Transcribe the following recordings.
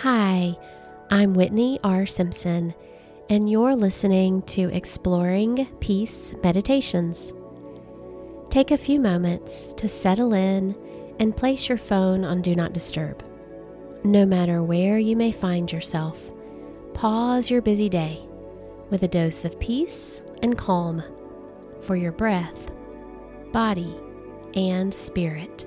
Hi, I'm Whitney R. Simpson, and you're listening to Exploring Peace Meditations. Take a few moments to settle in and place your phone on Do Not Disturb. No matter where you may find yourself, pause your busy day with a dose of peace and calm for your breath, body, and spirit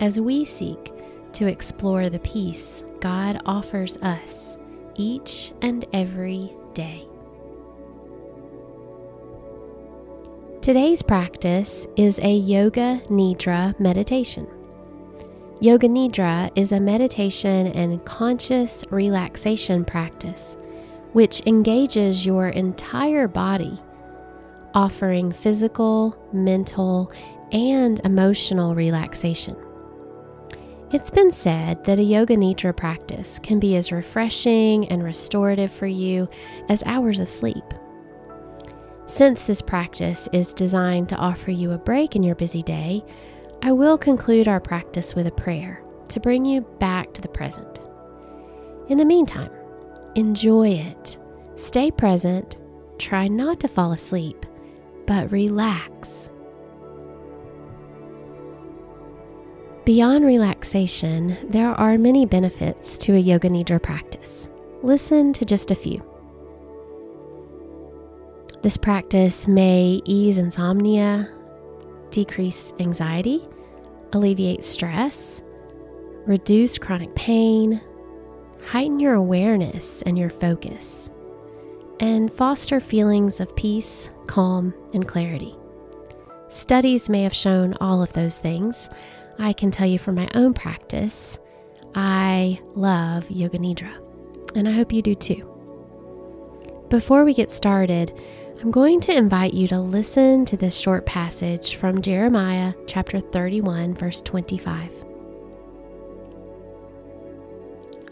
as we seek to explore the peace God offers us each and every day. Today's practice is a Yoga Nidra meditation. Yoga Nidra is a meditation and conscious relaxation practice which engages your entire body, offering physical, mental, and emotional relaxation. It's been said that a Yoga Nidra practice can be as refreshing and restorative for you as hours of sleep. Since this practice is designed to offer you a break in your busy day, I will conclude our practice with a prayer to bring you back to the present. In the meantime, enjoy it, stay present, try not to fall asleep, but relax Beyond relaxation, there are many benefits to a Yoga Nidra practice. Listen to just a few. This practice may ease insomnia, decrease anxiety, alleviate stress, reduce chronic pain, heighten your awareness and your focus, and foster feelings of peace, calm, and clarity. Studies may have shown all of those things, I can tell you from my own practice, I love Yoga Nidra, and I hope you do too. Before we get started, I'm going to invite you to listen to this short passage from Jeremiah chapter 31, verse 25.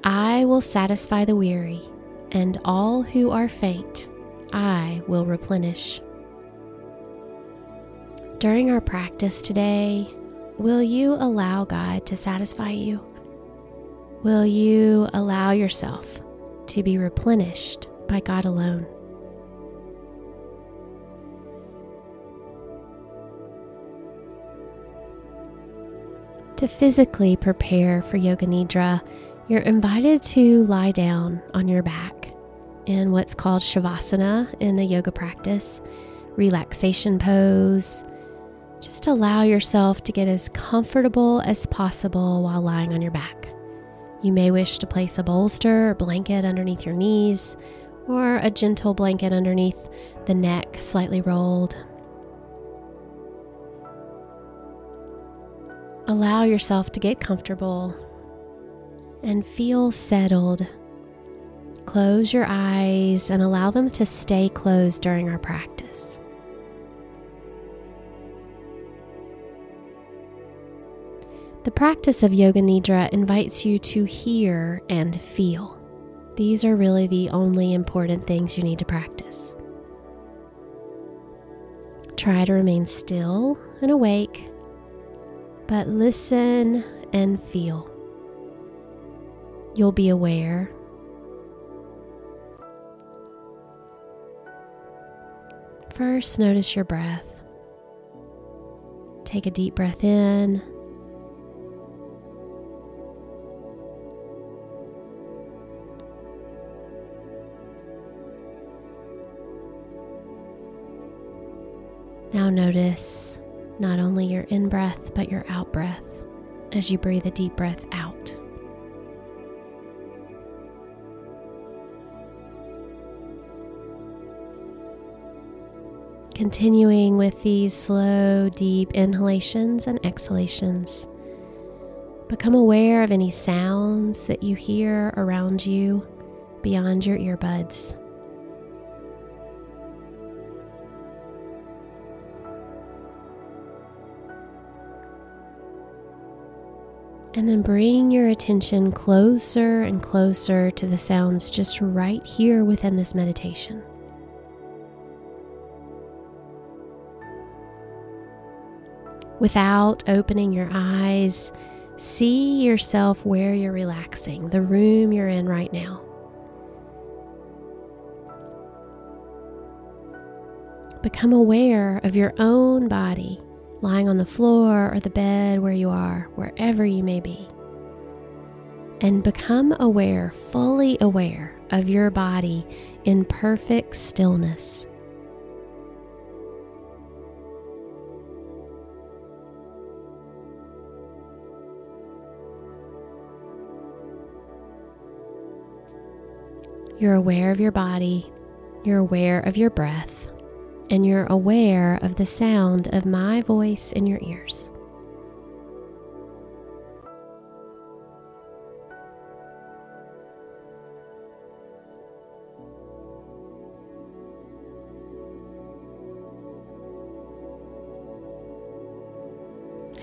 I will satisfy the weary, and all who are faint, I will replenish. During our practice today, Will you allow God to satisfy you? Will you allow yourself to be replenished by God alone? To physically prepare for Yoga Nidra, you're invited to lie down on your back in what's called Shavasana in the yoga practice, relaxation pose, just allow yourself to get as comfortable as possible while lying on your back. You may wish to place a bolster or blanket underneath your knees, or a gentle blanket underneath the neck, slightly rolled. Allow yourself to get comfortable and feel settled. Close your eyes and allow them to stay closed during our practice. The practice of Yoga Nidra invites you to hear and feel. These are really the only important things you need to practice. Try to remain still and awake, but listen and feel. You'll be aware. First, notice your breath. Take a deep breath in notice not only your in breath, but your out breath as you breathe a deep breath out. Continuing with these slow, deep inhalations and exhalations. Become aware of any sounds that you hear around you beyond your earbuds. And then bring your attention closer and closer to the sounds just right here within this meditation. Without opening your eyes, See yourself where you're relaxing, the room you're in right now. Become aware of your own body lying on the floor or the bed where you are, wherever you may be. And become aware, fully aware of your body in perfect stillness. You're aware of your body, you're aware of your breath, and you're aware of the sound of my voice in your ears.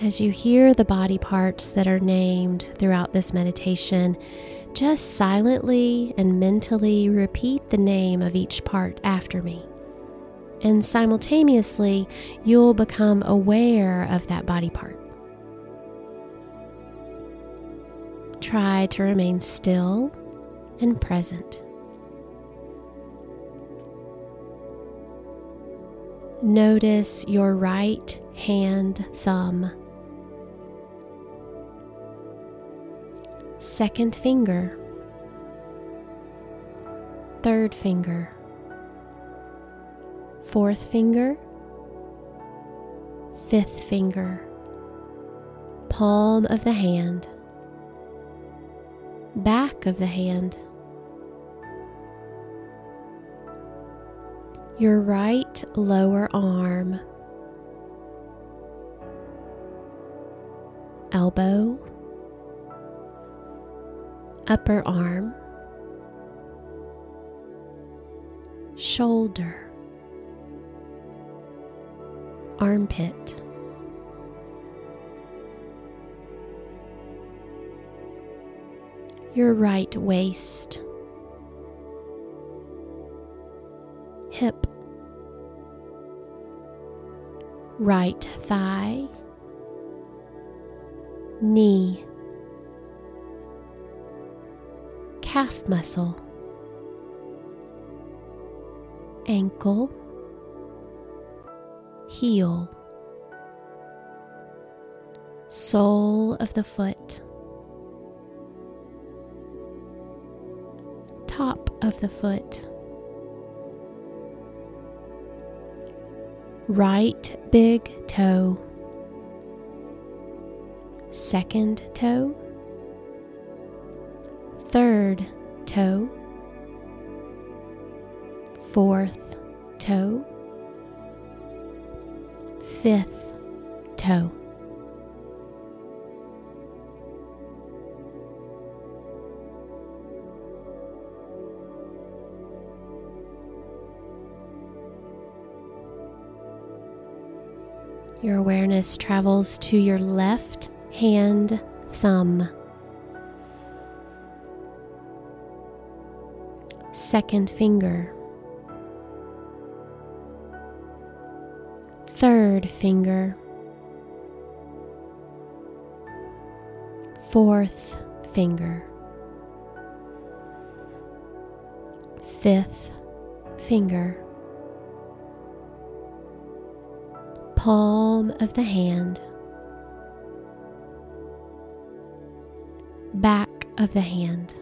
As you hear the body parts that are named throughout this meditation, just silently and mentally repeat the name of each part after me. And simultaneously, you'll become aware of that body part. Try to remain still and present. Notice your right hand thumb second finger, third finger, fourth finger, fifth finger, palm of the hand, back of the hand, your right lower arm, elbow, upper arm, shoulder, armpit. Your right waist, hip, right thigh, knee. calf muscle, ankle, heel, sole of the foot, top of the foot, right big toe, second toe. Third toe, fourth toe, fifth toe. Your awareness travels to your left hand thumb. second finger, third finger, fourth finger, fifth finger, palm of the hand, back of the hand.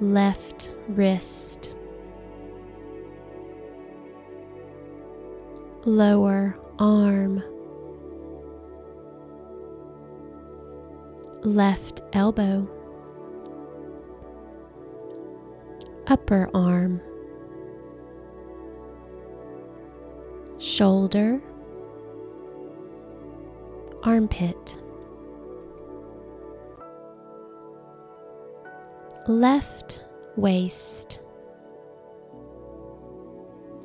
left wrist, lower arm, left elbow, upper arm, shoulder, armpit. left waist,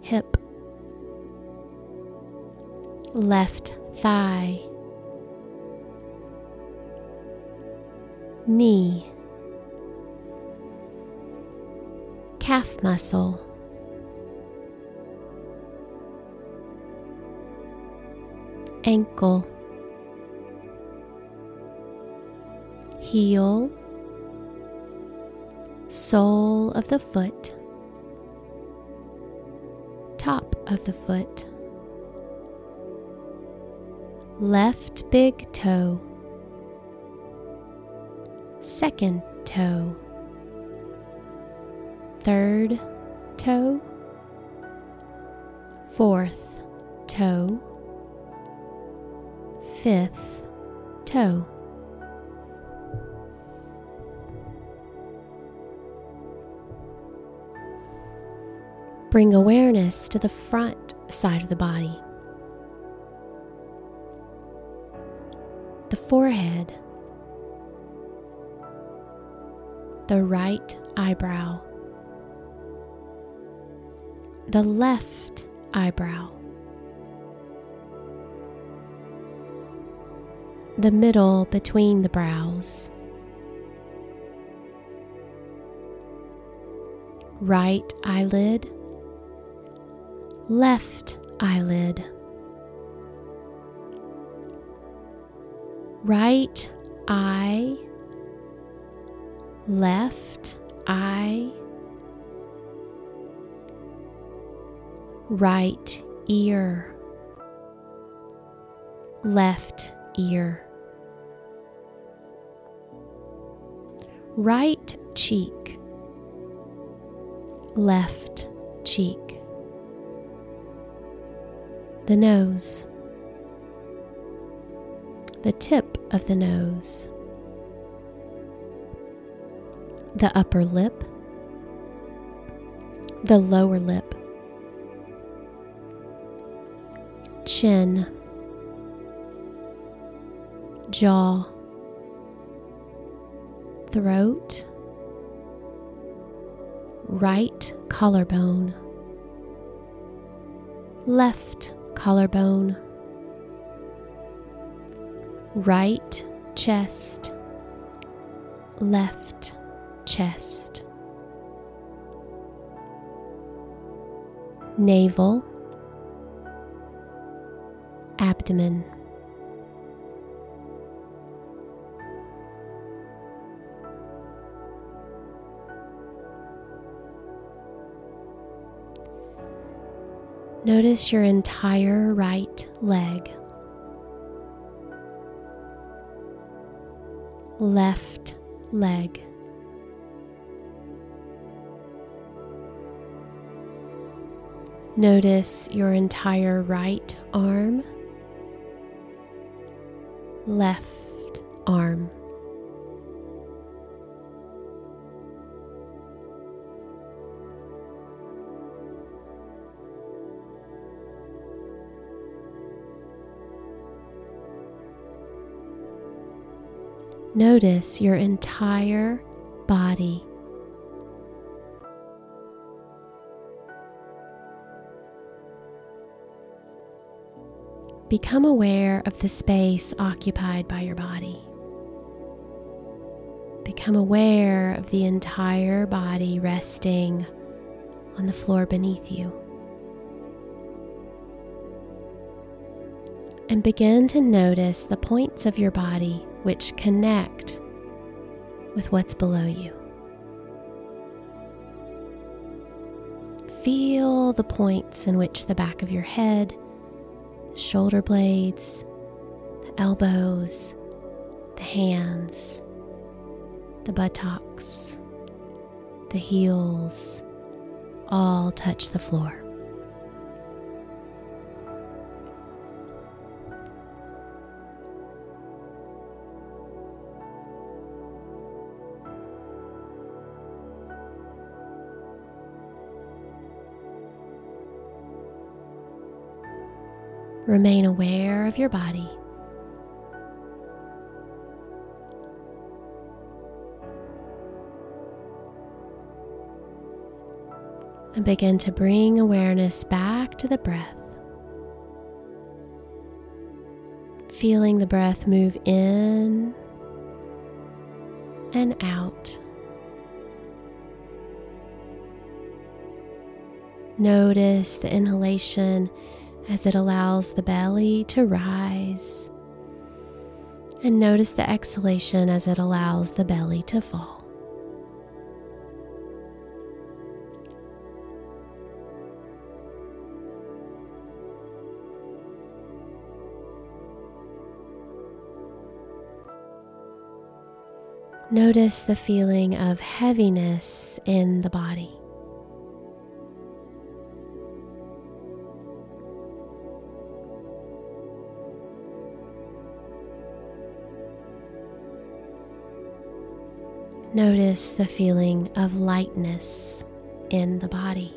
hip, left thigh, knee, calf muscle. ankle, heel, sole of the foot, top of the foot, left big toe, second toe, third toe, fourth toe, fifth toe. Bring awareness to the front side of the body, forehead, the right eyebrow, the left eyebrow, the middle between the brows. Right eyelid, left eyelid, right eye, left eye, right ear, left ear, right cheek, left cheek. The nose, the tip of the nose, the upper lip, the lower lip, chin, jaw, throat, right collarbone, left collarbone, right chest, left chest, navel, abdomen. Notice your entire right leg, left leg. Notice your entire right arm, left arm. Notice your entire body. Become aware of the space occupied by your body. Become aware of the entire body resting on the floor beneath you. And begin to notice the points of your body which connect with what's below you. Feel the points in which the back of your head, shoulder blades, the elbows, the hands, the buttocks, the heels all touch the floor. Remain aware of your body. And begin to bring awareness back to the breath. Feeling the breath move in and out. Notice the inhalation as it allows the belly to rise. And notice the exhalation as it allows the belly to fall. Notice the feeling of heaviness in the body. Notice the feeling of lightness in the body.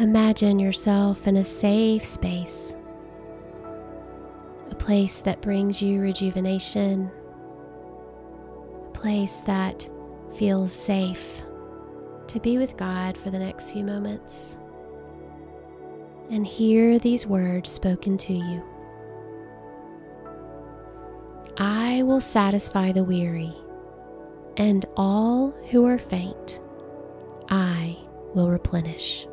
Imagine yourself in a safe space, a place that brings you rejuvenation, a place that feels safe to be with God for the next few moments. And hear these words spoken to you I will satisfy the weary, and all who are faint, I will replenish.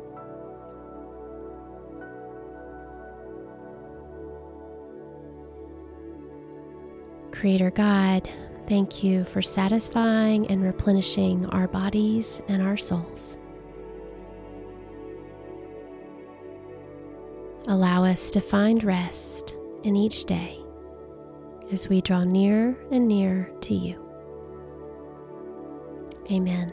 Creator God, thank you for satisfying and replenishing our bodies and our souls. Allow us to find rest in each day as we draw nearer and nearer to you. Amen.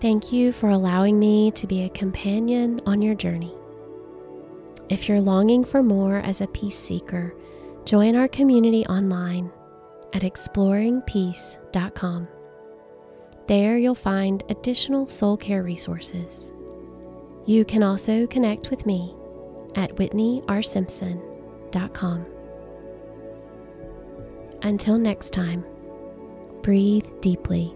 Thank you for allowing me to be a companion on your journey. If you're longing for more as a peace seeker, join our community online at exploringpeace.com. There you'll find additional soul care resources. You can also connect with me at whitneyrsimpson.com. Until next time, breathe deeply